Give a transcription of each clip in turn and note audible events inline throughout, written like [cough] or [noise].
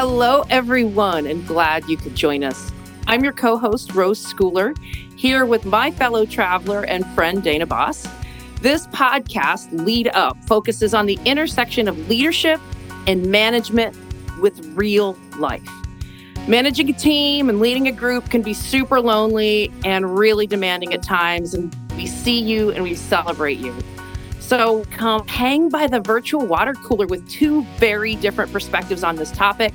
Hello, everyone, and glad you could join us. I'm your co host, Rose Schooler, here with my fellow traveler and friend, Dana Boss. This podcast, Lead Up, focuses on the intersection of leadership and management with real life. Managing a team and leading a group can be super lonely and really demanding at times, and we see you and we celebrate you. So come hang by the virtual water cooler with two very different perspectives on this topic.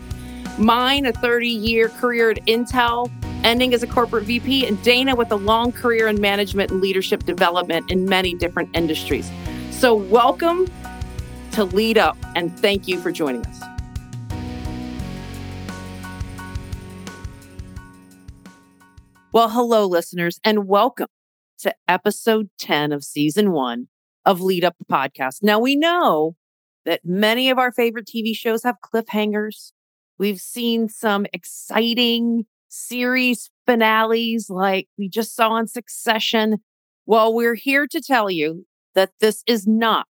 Mine, a 30 year career at Intel, ending as a corporate VP, and Dana with a long career in management and leadership development in many different industries. So, welcome to Lead Up, and thank you for joining us. Well, hello, listeners, and welcome to episode 10 of season one of Lead Up the podcast. Now, we know that many of our favorite TV shows have cliffhangers. We've seen some exciting series finales like we just saw on Succession. Well, we're here to tell you that this is not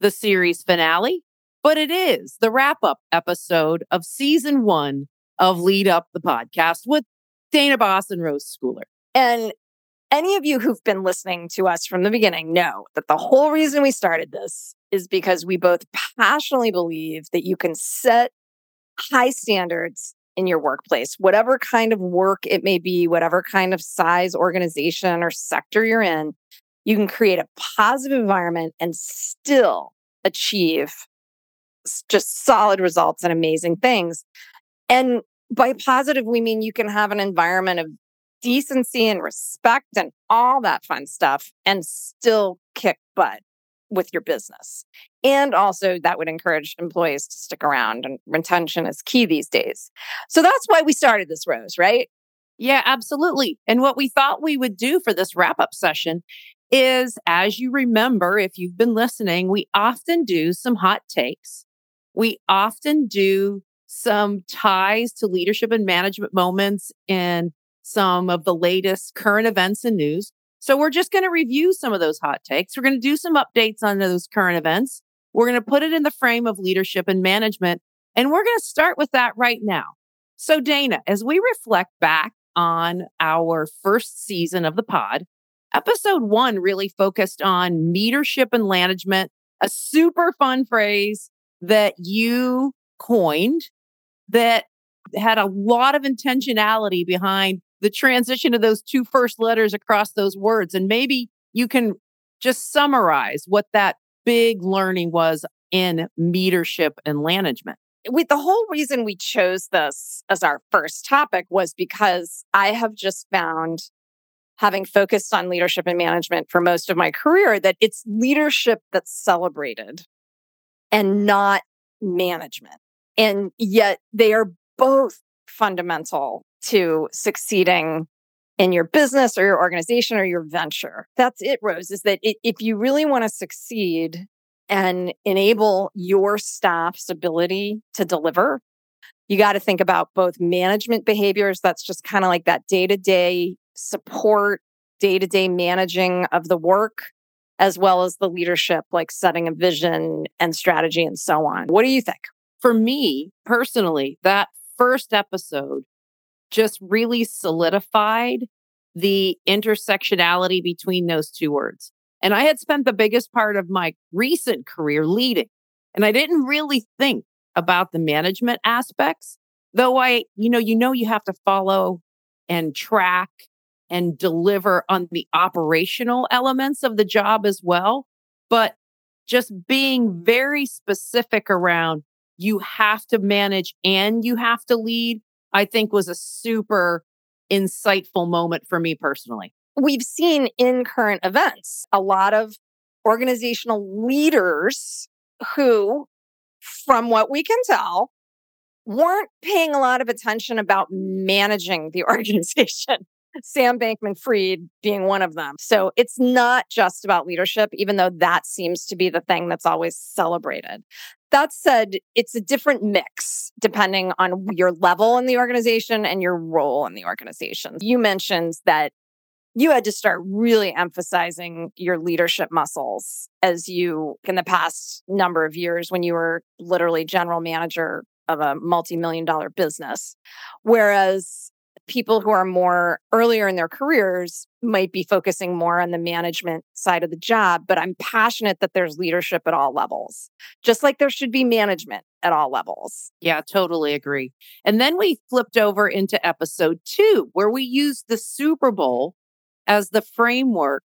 the series finale, but it is the wrap up episode of season one of Lead Up the podcast with Dana Boss and Rose Schooler. And any of you who've been listening to us from the beginning know that the whole reason we started this is because we both passionately believe that you can set high standards in your workplace, whatever kind of work it may be, whatever kind of size organization or sector you're in, you can create a positive environment and still achieve just solid results and amazing things. And by positive, we mean you can have an environment of decency and respect and all that fun stuff and still kick butt with your business. And also, that would encourage employees to stick around, and retention is key these days. So that's why we started this, Rose, right? Yeah, absolutely. And what we thought we would do for this wrap up session is, as you remember, if you've been listening, we often do some hot takes. We often do some ties to leadership and management moments in some of the latest current events and news. So we're just going to review some of those hot takes. We're going to do some updates on those current events. We're going to put it in the frame of leadership and management. And we're going to start with that right now. So, Dana, as we reflect back on our first season of the pod, episode one really focused on leadership and management, a super fun phrase that you coined that had a lot of intentionality behind the transition of those two first letters across those words. And maybe you can just summarize what that big learning was in leadership and management. With the whole reason we chose this as our first topic was because I have just found having focused on leadership and management for most of my career that it's leadership that's celebrated and not management. And yet they are both fundamental to succeeding in your business or your organization or your venture. That's it, Rose, is that it, if you really want to succeed and enable your staff's ability to deliver, you got to think about both management behaviors. That's just kind of like that day to day support, day to day managing of the work, as well as the leadership, like setting a vision and strategy and so on. What do you think? For me personally, that first episode just really solidified the intersectionality between those two words. And I had spent the biggest part of my recent career leading, and I didn't really think about the management aspects, though I, you know, you know, you have to follow and track and deliver on the operational elements of the job as well. But just being very specific around you have to manage and you have to lead I think was a super insightful moment for me personally. We've seen in current events a lot of organizational leaders who, from what we can tell, weren't paying a lot of attention about managing the [laughs] organization. Sam Bankman Fried being one of them. So it's not just about leadership, even though that seems to be the thing that's always celebrated. That said, it's a different mix depending on your level in the organization and your role in the organization. You mentioned that you had to start really emphasizing your leadership muscles as you, in the past number of years, when you were literally general manager of a multi-million dollar business. Whereas people who are more earlier in their careers might be focusing more on the management side of the job, but I'm passionate that there's leadership at all levels, just like there should be management at all levels. Yeah, totally agree. And then we flipped over into episode two, where we used the Super Bowl as the framework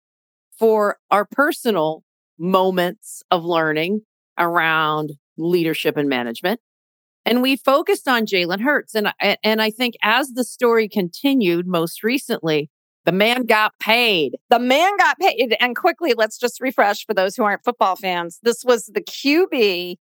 for our personal moments of learning around leadership and management. And we focused on Jalen Hurts. And, and I think as the story continued most recently, the man got paid. The man got paid. And quickly, let's just refresh for those who aren't football fans. This was the QB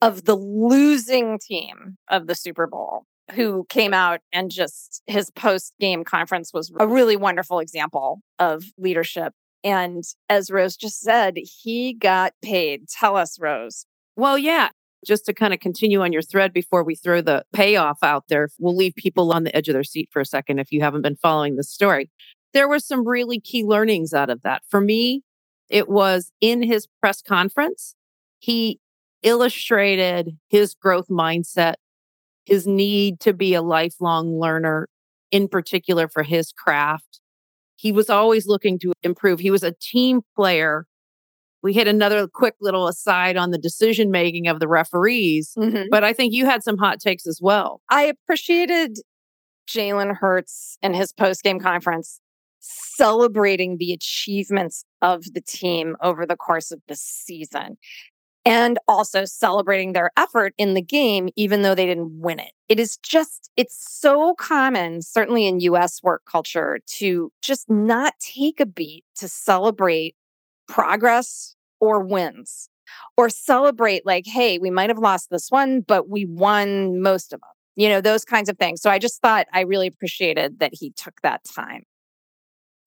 of the losing team of the Super Bowl who came out and just his post game conference was a really wonderful example of leadership. And as Rose just said, he got paid. Tell us, Rose. Well, yeah. Just to kind of continue on your thread before we throw the payoff out there, we'll leave people on the edge of their seat for a second if you haven't been following the story. There were some really key learnings out of that. For me, it was in his press conference, he illustrated his growth mindset, his need to be a lifelong learner, in particular for his craft. He was always looking to improve. He was a team player. We hit another quick little aside on the decision making of the referees, mm-hmm. but I think you had some hot takes as well. I appreciated Jalen Hurts and his post game conference celebrating the achievements of the team over the course of the season and also celebrating their effort in the game, even though they didn't win it. It is just, it's so common, certainly in US work culture, to just not take a beat to celebrate progress or wins or celebrate, like, hey, we might have lost this one, but we won most of them, you know, those kinds of things. So I just thought I really appreciated that he took that time.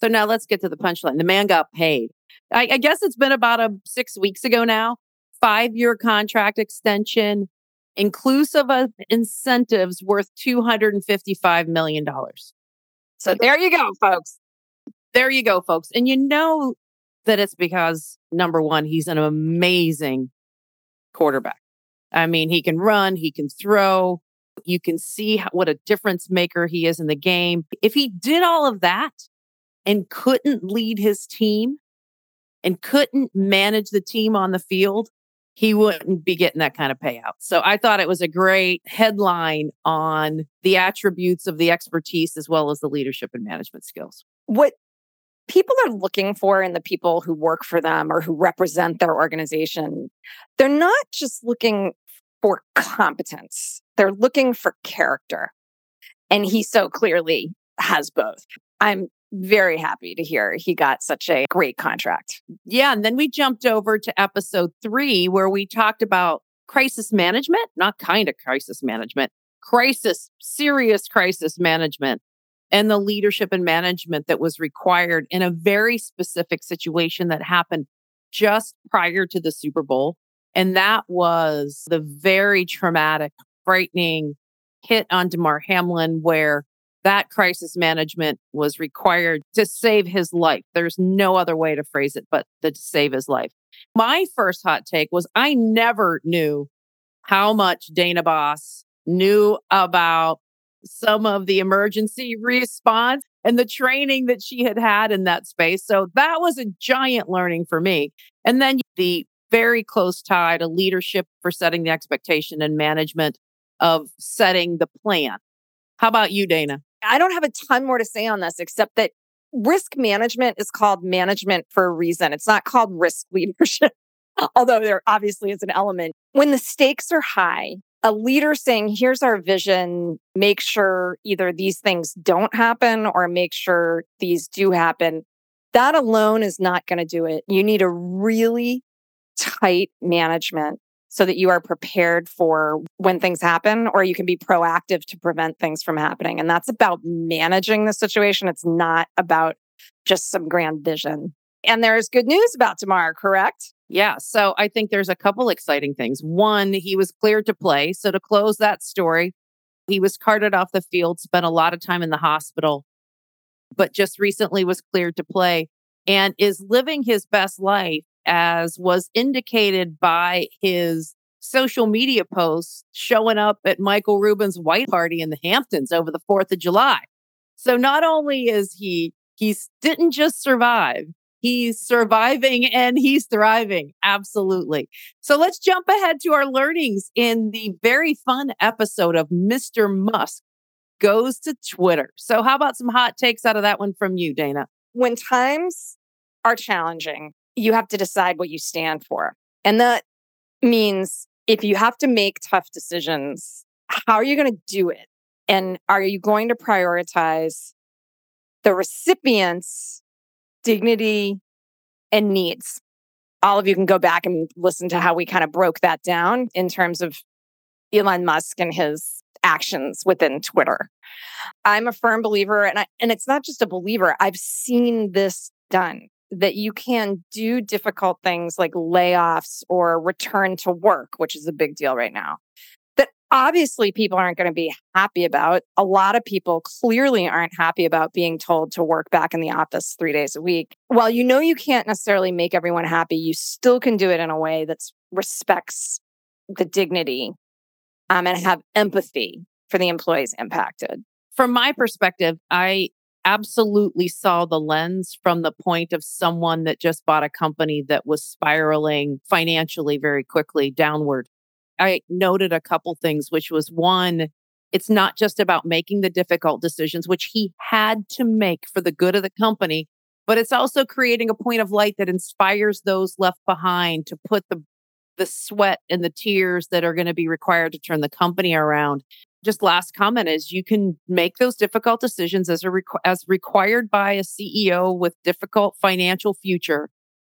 So now let's get to the punchline. The man got paid. I, I guess it's been about a six weeks ago now five year contract extension, inclusive of incentives worth $255 million. So there you go, folks. There you go, folks. And you know that it's because number one, he's an amazing quarterback. I mean, he can run, he can throw. You can see what a difference maker he is in the game. If he did all of that and couldn't lead his team and couldn't manage the team on the field, he wouldn't be getting that kind of payout. So I thought it was a great headline on the attributes of the expertise as well as the leadership and management skills. What people are looking for in the people who work for them or who represent their organization, they're not just looking for competence, they're looking for character. And he so clearly has both. I'm very happy to hear he got such a great contract. Yeah. And then we jumped over to episode three, where we talked about crisis management, not kind of crisis management, crisis, serious crisis management, and the leadership and management that was required in a very specific situation that happened just prior to the Super Bowl. And that was the very traumatic, frightening hit on Damar Hamlin, where that crisis management was required to save his life. There's no other way to phrase it but to save his life. My first hot take was I never knew how much Dana Boss knew about some of the emergency response and the training that she had had in that space. So that was a giant learning for me. And then the very close tie to leadership for setting the expectation and management of setting the plan. How about you, Dana? I don't have a ton more to say on this except that risk management is called management for a reason. It's not called risk [laughs] leadership, although there obviously is an element. When the stakes are high, a leader saying, here's our vision, make sure either these things don't happen or make sure these do happen, that alone is not going to do it. You need a really tight management so that you are prepared for when things happen or you can be proactive to prevent things from happening. And that's about managing the situation. It's not about just some grand vision. And there's good news about Damar, correct? Yeah. So I think there's a couple exciting things. One, he was cleared to play. So to close that story, he was carted off the field, spent a lot of time in the hospital, but just recently was cleared to play and is living his best life as was indicated by his social media posts showing up at Michael Rubin's white party in the Hamptons over the 4th of July. So not only is he, he didn't just survive, he's surviving and he's thriving. Absolutely. So let's jump ahead to our learnings in the very fun episode of Mr. Musk goes to Twitter. So, how about some hot takes out of that one from you, Dana? When times are challenging, you have to decide what you stand for. And that means if you have to make tough decisions, how are you going to do it? And are you going to prioritize the recipient's dignity and needs? All of you can go back and listen to how we kind of broke that down in terms of Elon Musk and his actions within Twitter. I'm a firm believer, and I, and it's not just a believer. I've seen this done that you can do difficult things like layoffs or return to work, which is a big deal right now. Obviously people aren't going to be happy about. A lot of people clearly aren't happy about being told to work back in the office three days a week. While you know you can't necessarily make everyone happy, you still can do it in a way that respects the dignity um, and have empathy for the employees impacted. From my perspective, I absolutely saw the lens from the point of someone that just bought a company that was spiraling financially very quickly downward. I noted a couple things, which was one, it's not just about making the difficult decisions, which he had to make for the good of the company, but it's also creating a point of light that inspires those left behind to put the the sweat and the tears that are going to be required to turn the company around. Just last comment is you can make those difficult decisions as a requ- as required by a CEO with difficult financial future.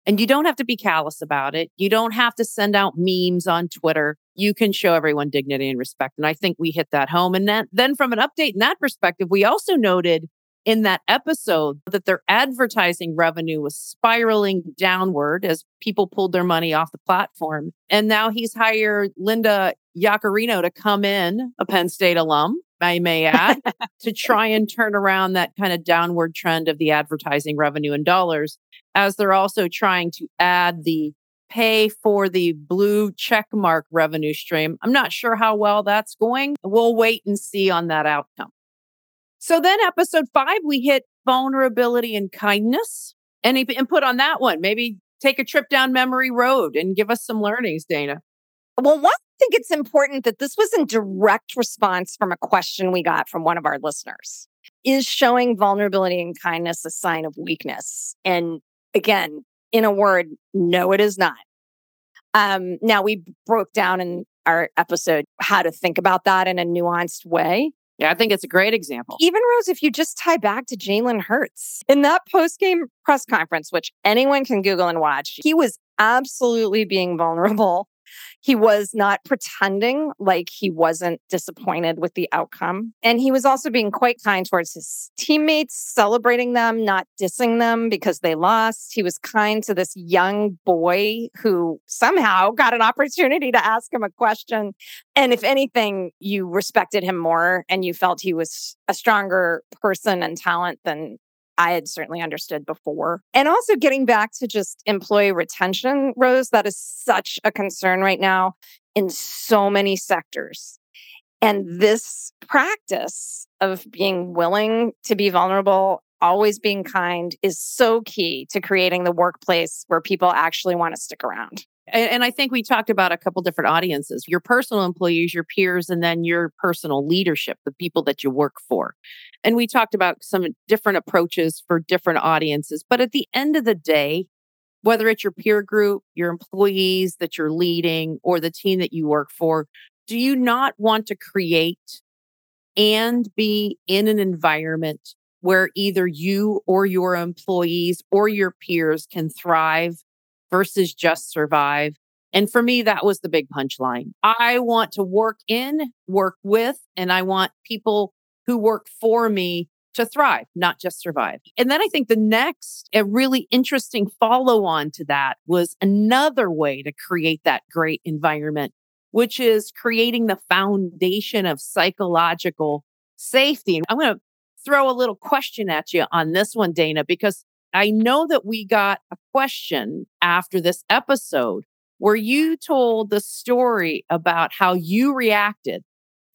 And you don't have to be callous about it. You don't have to send out memes on Twitter. You can show everyone dignity and respect. And I think we hit that home. And then, then from an update in that perspective, we also noted in that episode that their advertising revenue was spiraling downward as people pulled their money off the platform. And now he's hired Linda Yaccarino to come in, a Penn State alum, I may add, to try and turn around that kind of downward trend of the advertising revenue in dollars, as they're also trying to add the pay for the blue check mark revenue stream. I'm not sure how well that's going. We'll wait and see on that outcome. So then, episode five, we hit vulnerability and kindness. Any input on that one? Maybe take a trip down memory road and give us some learnings, Dana. Well, one, I think it's important that this was in direct response from a question we got from one of our listeners. Is showing vulnerability and kindness a sign of weakness? And again, in a word, no, it is not. Um, now, we broke down in our episode how to think about that in a nuanced way. Yeah, I think it's a great example. Even Rose, if you just tie back to Jalen Hurts in that post game press conference, which anyone can Google and watch, he was absolutely being vulnerable he was not pretending like he wasn't disappointed with the outcome. And he was also being quite kind towards his teammates, celebrating them, not dissing them because they lost. He was kind to this young boy who somehow got an opportunity to ask him a question. And if anything, you respected him more and you felt he was a stronger person and talent than I had certainly understood before. And also getting back to just employee retention, Rose, that is such a concern right now in so many sectors. And this practice of being willing to be vulnerable, always being kind, is so key to creating the workplace where people actually want to stick around. And, and, I think we talked about a couple different audiences your personal employees, your peers, and then your personal leadership, the people that you work for. And we talked about some different approaches for different audiences. But at the end of the day, whether it's your peer group, your employees that you're leading, or the team that you work for, do you not want to create and be in an environment where either you or your employees or your peers can thrive versus just survive. And for me, that was the big punchline. I want to work in, work with, and I want people who work for me to thrive, not just survive. And then I think the next, a really interesting follow on to that was another way to create that great environment, which is creating the foundation of psychological safety. And I'm going to throw a little question at you on this one, Dana, because I know that we got a question after this episode where you told the story about how you reacted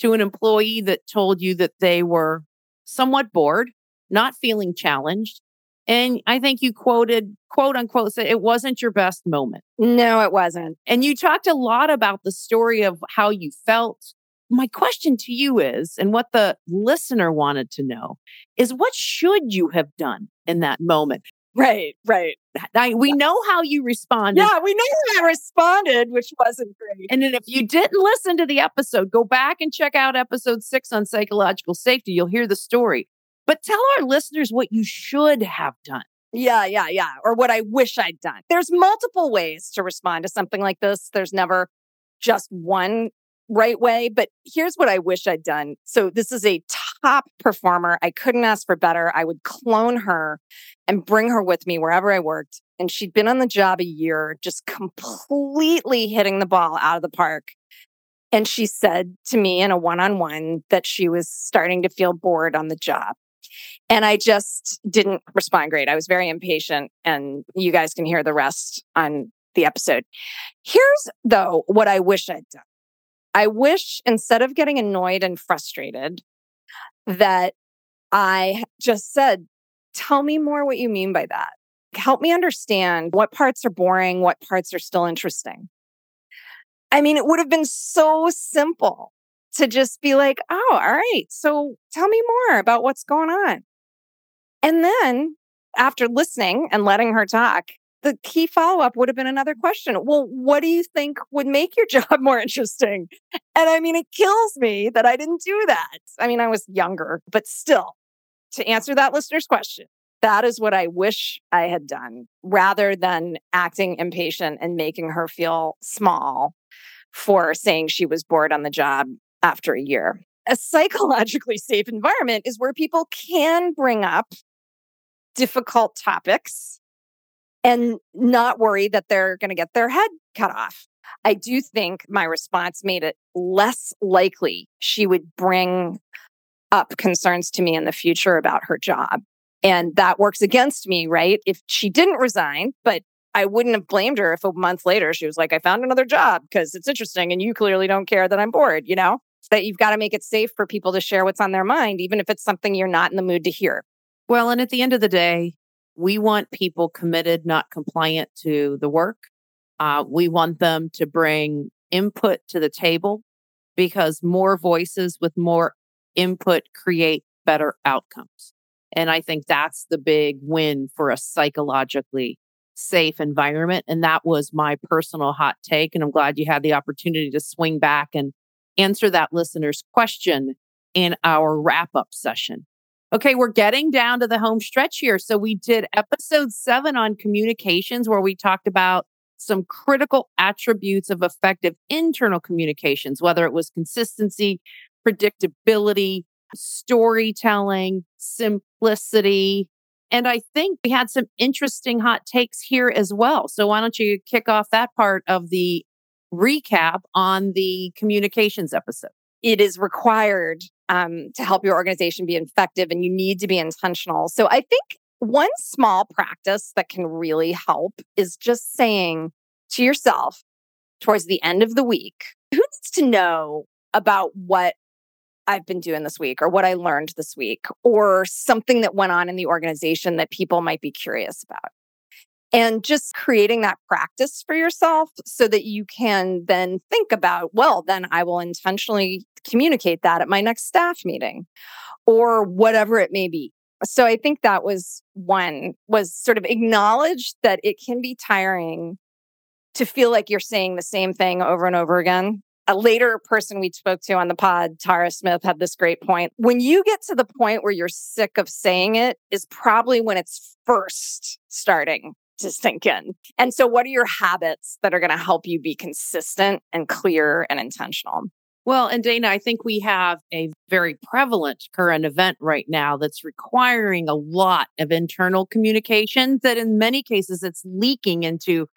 to an employee that told you that they were somewhat bored, not feeling challenged. And I think you quoted, quote unquote, said it wasn't your best moment. No, it wasn't. And you talked a lot about the story of how you felt. My question to you is, and what the listener wanted to know is what should you have done in that moment? Right, right. I, we know how you responded. Yeah, we know how I responded, which wasn't great. And then if you didn't listen to the episode, go back and check out episode six on psychological safety. You'll hear the story. But tell our listeners what you should have done. Yeah, yeah, yeah. Or what I wish I'd done. There's multiple ways to respond to something like this. There's never just one right way. But here's what I wish I'd done. So this is a top performer. I couldn't ask for better. I would clone her and bring her with me wherever I worked. And she'd been on the job a year, just completely hitting the ball out of the park. And she said to me in a one on one that she was starting to feel bored on the job. And I just didn't respond great. I was very impatient, and you guys can hear the rest on the episode. Here's, though, what I wish I'd done. I wish instead of getting annoyed and frustrated, that I just said, Tell me more what you mean by that. Help me understand what parts are boring, what parts are still interesting. I mean, it would have been so simple to just be like, oh, all right. So tell me more about what's going on. And then after listening and letting her talk, the key follow up would have been another question. Well, what do you think would make your [laughs] job more interesting? And I mean, it kills me that I didn't do that. I mean, I was younger, but still, to answer that listener's question, that is what I wish I had done rather than acting impatient and making her feel small for saying she was bored on the job after a year. A psychologically safe environment is where people can bring up difficult topics and not worry that they're going to get their head cut off. I do think my response made it less likely she would bring up concerns to me in the future about her job. And that works against me, right? If she didn't resign, but I wouldn't have blamed her if a month later she was like, I found another job because it's interesting and you clearly don't care that I'm bored, you know? That you've got to make it safe for people to share what's on their mind, even if it's something you're not in the mood to hear. Well, and at the end of the day, we want people committed, not compliant to the work. Uh, we want them to bring input to the table because more voices with more input create better outcomes. And I think that's the big win for a psychologically safe environment. And that was my personal hot take. And I'm glad you had the opportunity to swing back and answer that listener's question in our wrap up session. Okay, we're getting down to the home stretch here. So we did episode seven on communications, where we talked about some critical attributes of effective internal communications, whether it was consistency, predictability, storytelling, simplicity. And I think we had some interesting hot takes here as well. So why don't you kick off that part of the recap on the communications episode? It is required um, to help your organization be effective and you need to be intentional. So I think one small practice that can really help is just saying to yourself towards the end of the week, who needs to know about what I've been doing this week or what I learned this week or something that went on in the organization that people might be curious about? and just creating that practice for yourself so that you can then think about, well, then I will intentionally communicate that at my next staff meeting or whatever it may be. So I think that was one was sort of acknowledge that it can be tiring to feel like you're saying the same thing over and over again. A later person we spoke to on the pod, Tara Smith, had this great point. When you get to the point where you're sick of saying it, is probably when it's first starting to sink in. And so, what are your habits that are going to help you be consistent and clear and intentional? Well, and Dana, I think we have a very prevalent current event right now that's requiring a lot of internal communications that in many cases it's leaking into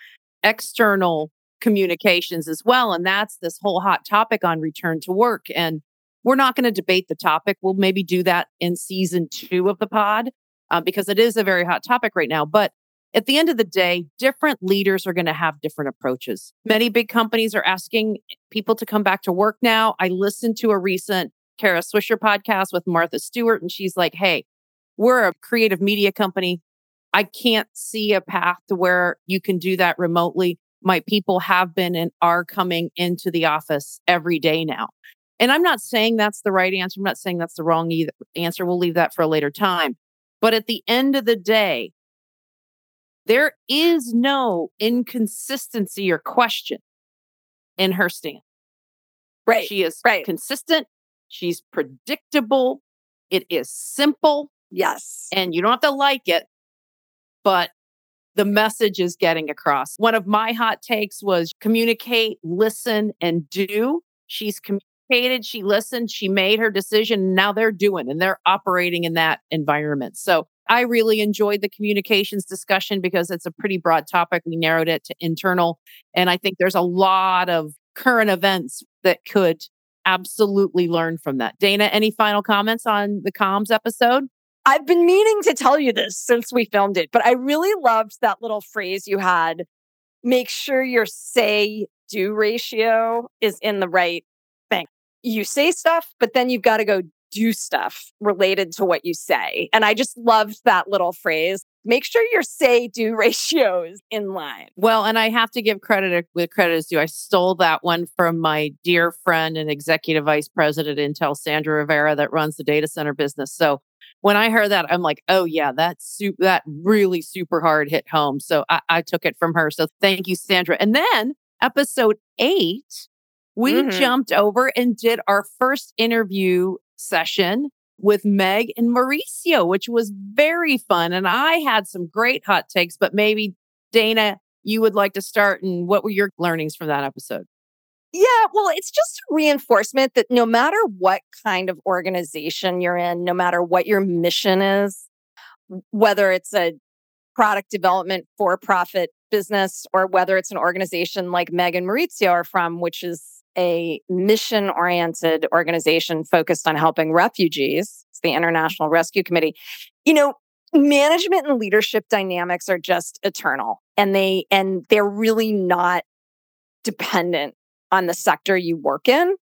external communications as well. And that's this whole hot topic on return to work. And we're not going to debate the topic. We'll maybe do that in season two of the pod uh, because it is a very hot topic right now. But At the end of the day, different leaders are going to have different approaches. Many big companies are asking people to come back to work now. I listened to a recent Kara Swisher podcast with Martha Stewart, and she's like, Hey, we're a creative media company. I can't see a path to where you can do that remotely. My people have been and are coming into the office every day now. And I'm not saying that's the right answer. I'm not saying that's the wrong either answer. We'll leave that for a later time. But at the end of the day, there is no inconsistency or question in her stance. Right. She is right. consistent. She's predictable. It is simple. Yes. And you don't have to like it, but the message is getting across. One of my hot takes was communicate, listen, and do. She's communicated, she listened, she made her decision. Now they're doing and they're operating in that environment. So I really enjoyed the communications discussion because it's a pretty broad topic. We narrowed it to internal. And I think there's a lot of current events that could absolutely learn from that. Dana, any final comments on the comms episode? I've been meaning to tell you this since we filmed it, but I really loved that little phrase you had. Make sure your say do ratio is in the right thing. You say stuff, but then you've got to go do stuff related to what you say. And I just loved that little phrase. Make sure your say do [laughs] ratios in line. Well, and I have to give credit uh, with credit is due. I stole that one from my dear friend and executive vice president Intel, Sandra Rivera, that runs the data center business. So when I heard that, I'm like, oh yeah, that's su- that really super hard hit home. So I, I took it from her. So thank you, Sandra. And then episode eight, we mm-hmm. jumped over and did our first interview session with Meg and Mauricio, which was very fun. And I had some great hot takes, but maybe Dana, you would like to start. And what were your learnings from that episode? Yeah, well, it's just a reinforcement that no matter what kind of organization you're in, no matter what your mission is, whether it's a product development for profit business or whether it's an organization like Meg and Mauricio are from, which is a mission oriented organization focused on helping refugees. It's the International Rescue Committee. You know, management and leadership dynamics are just eternal and they and they're really not dependent on the sector you work in.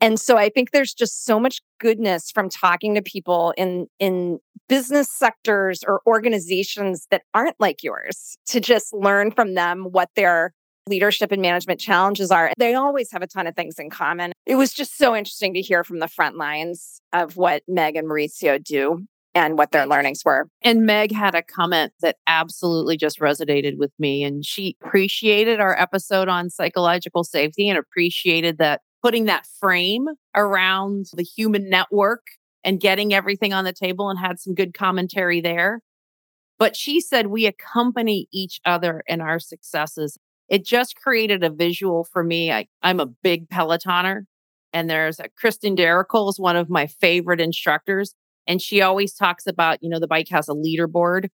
And so I think there's just so much goodness from talking to people in in business sectors or organizations that aren't like yours to just learn from them what their leadership and management challenges are. They always have a ton of things in common. It was just so interesting to hear from the front lines of what Meg and Mauricio do and what their learnings were. And Meg had a comment that absolutely just resonated with me. And she appreciated our episode on psychological safety and appreciated that putting that frame around the human network and getting everything on the table and had some good commentary there. But she said we accompany each other in our successes. It just created a visual for me. I, I'm a big Pelotoner, and there's a Christine D'Ercole is one of my favorite instructors. And she always talks about, you know, the bike has a leaderboard.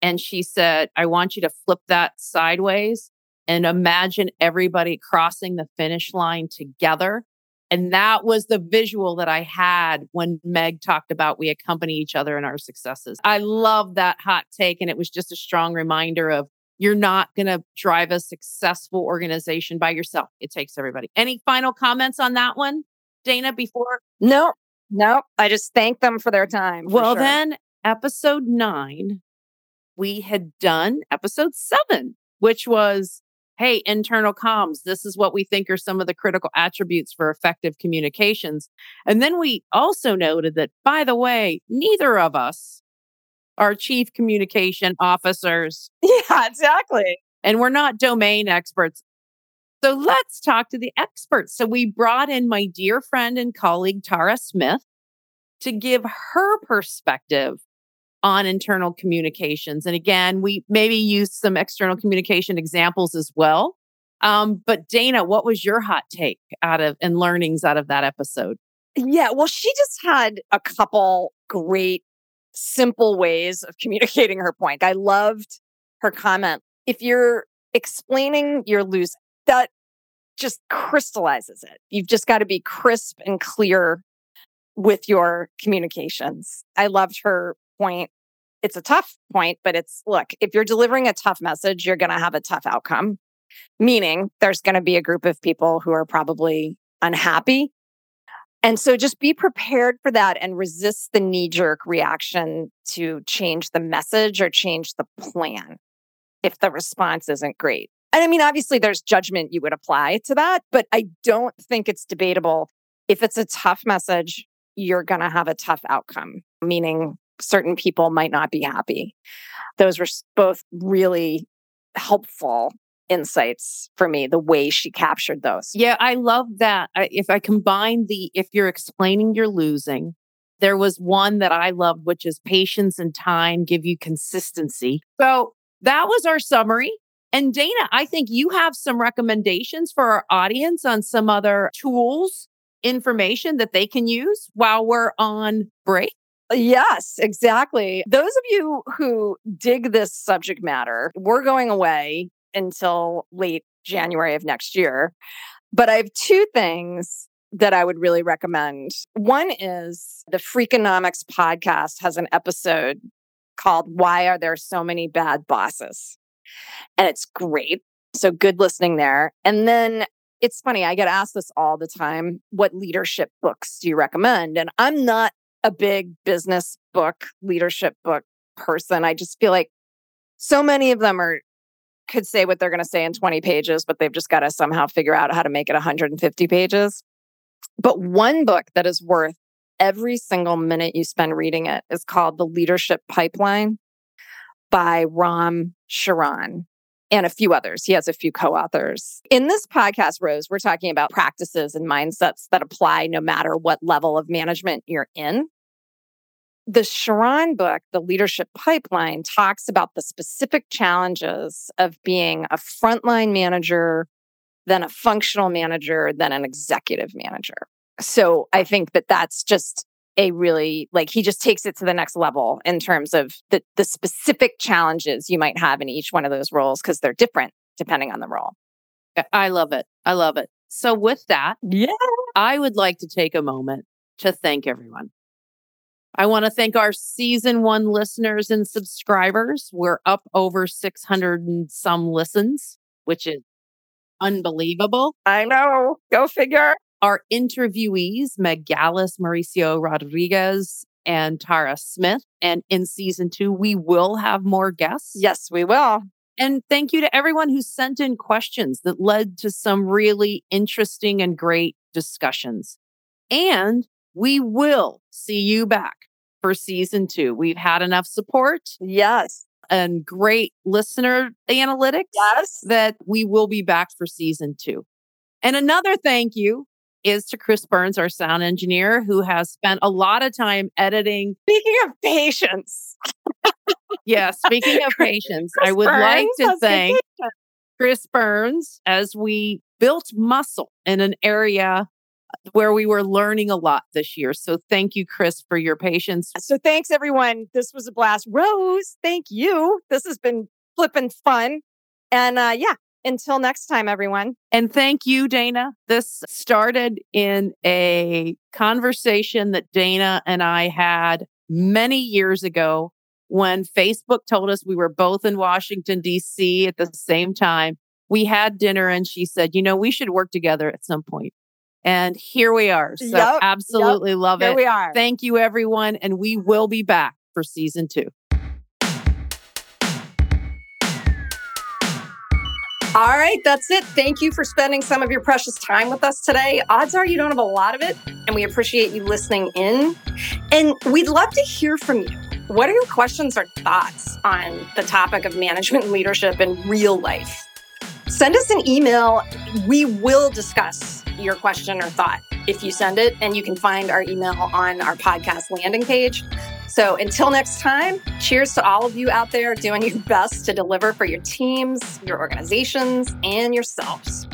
And she said, I want you to flip that sideways and imagine everybody crossing the finish line together. And that was the visual that I had when Meg talked about we accompany each other in our successes. I love that hot take. And it was just a strong reminder of you're not going to drive a successful organization by yourself. It takes everybody. Any final comments on that one, Dana, before? No, no. I just thank them for their time. For well, sure. then, episode nine, we had done episode seven, which was hey, internal comms, this is what we think are some of the critical attributes for effective communications. And then we also noted that, by the way, neither of us are chief communication officers. [laughs] Yeah, exactly. And we're not domain experts. So let's talk to the experts. So we brought in my dear friend and colleague, Tara Smith, to give her perspective on internal communications. And again, we maybe used some external communication examples as well. Um, but Dana, what was your hot take out of and learnings out of that episode? Yeah, well, she just had a couple great, simple ways of communicating her point. I loved her comment. If you're explaining your lose, that just crystallizes it. You've just got to be crisp and clear with your communications. I loved her point it's a tough point, but it's look, if you're delivering a tough message, you're going to have a tough outcome, meaning there's going to be a group of people who are probably unhappy. And so just be prepared for that and resist the knee jerk reaction to change the message or change the plan if the response isn't great. And I mean, obviously, there's judgment you would apply to that, but I don't think it's debatable. If it's a tough message, you're going to have a tough outcome, meaning certain people might not be happy. Those were both really helpful insights for me, the way she captured those. Yeah, I love that. I, if I combine the, if you're explaining you're losing, there was one that I loved, which is patience and time give you consistency. So that was our summary. And Dana, I think you have some recommendations for our audience on some other tools, information that they can use while we're on break. Yes, exactly. Those of you who dig this subject matter, we're going away until late January of next year. But I have two things that I would really recommend. One is the Freakonomics podcast has an episode called Why Are There So Many Bad Bosses? And it's great. So good listening there. And then it's funny, I get asked this all the time what leadership books do you recommend? And I'm not a big business book, leadership book person. I just feel like so many of them are could say what they're going to say in 20 pages, but they've just got to somehow figure out how to make it 150 pages. But one book that is worth every single minute you spend reading it is called The Leadership Pipeline by Ram Charan and a few others. He has a few co authors. In this podcast, Rose, we're talking about practices and mindsets that apply no matter what level of management you're in. The Charan book, The Leadership Pipeline, talks about the specific challenges of being a frontline manager, then a functional manager, then an executive manager so I think that that's just a really like he just takes it to the next level in terms of the the specific challenges you might have in each one of those roles because they're different depending on the role. I love it. I love it. So with that, yeah, I would like to take a moment to thank everyone. I want to thank our season 1 listeners and subscribers. We're up over 600 and some listens, which is unbelievable. I know. Go figure. Our interviewees, Meg Mauricio Rodriguez, and Tara Smith. And in season two, we will have more guests. Yes, we will. And thank you to everyone who sent in questions that led to some really interesting and great discussions. And we will see you back for season two. We've had enough support. Yes. And great listener analytics. Yes. That we will be back for season two. And another thank you is to Chris Burns, our sound engineer, who has spent a lot of time editing. Speaking of patience. yeah, speaking [laughs] of patience, I would Burns like to thank Chris Burns as we built muscle in an area where we were learning a lot this year. So thank you, Chris, for your patience. So thanks, everyone. This was a blast. Rose, thank you. This has been flipping fun. And uh, yeah, until next time, everyone. And thank you, Dana. This started in a conversation that Dana and I had many years ago when Facebook told us we were both in Washington, D.C. at the same time. We had dinner and she said, you know, we should work together at some point. And here we are. So yep, absolutely yep. love here it. we are. Thank you, everyone. And we will be back for season two. All right, that's it. Thank you for spending some of your precious time with us today. Odds are you don't have a lot of it, and we appreciate you listening in. And we'd love to hear from you. What are your questions or thoughts on the topic of management and leadership in real life? Send us an email. We will discuss your question or thought if you send it, and you can find our email on our podcast landing page. So until next time, cheers to all of you out there doing your [laughs] best to deliver for your teams, your organizations, and yourselves.